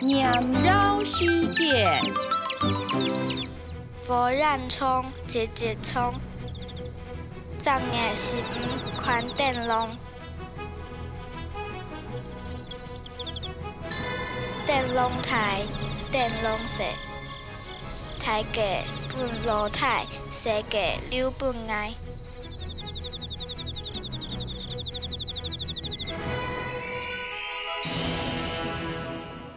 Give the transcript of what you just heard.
念绕世界，无染葱，姐姐葱，昨夜是毋宽灯笼，灯笼台，灯笼色，台价本露台，西阁柳本爱。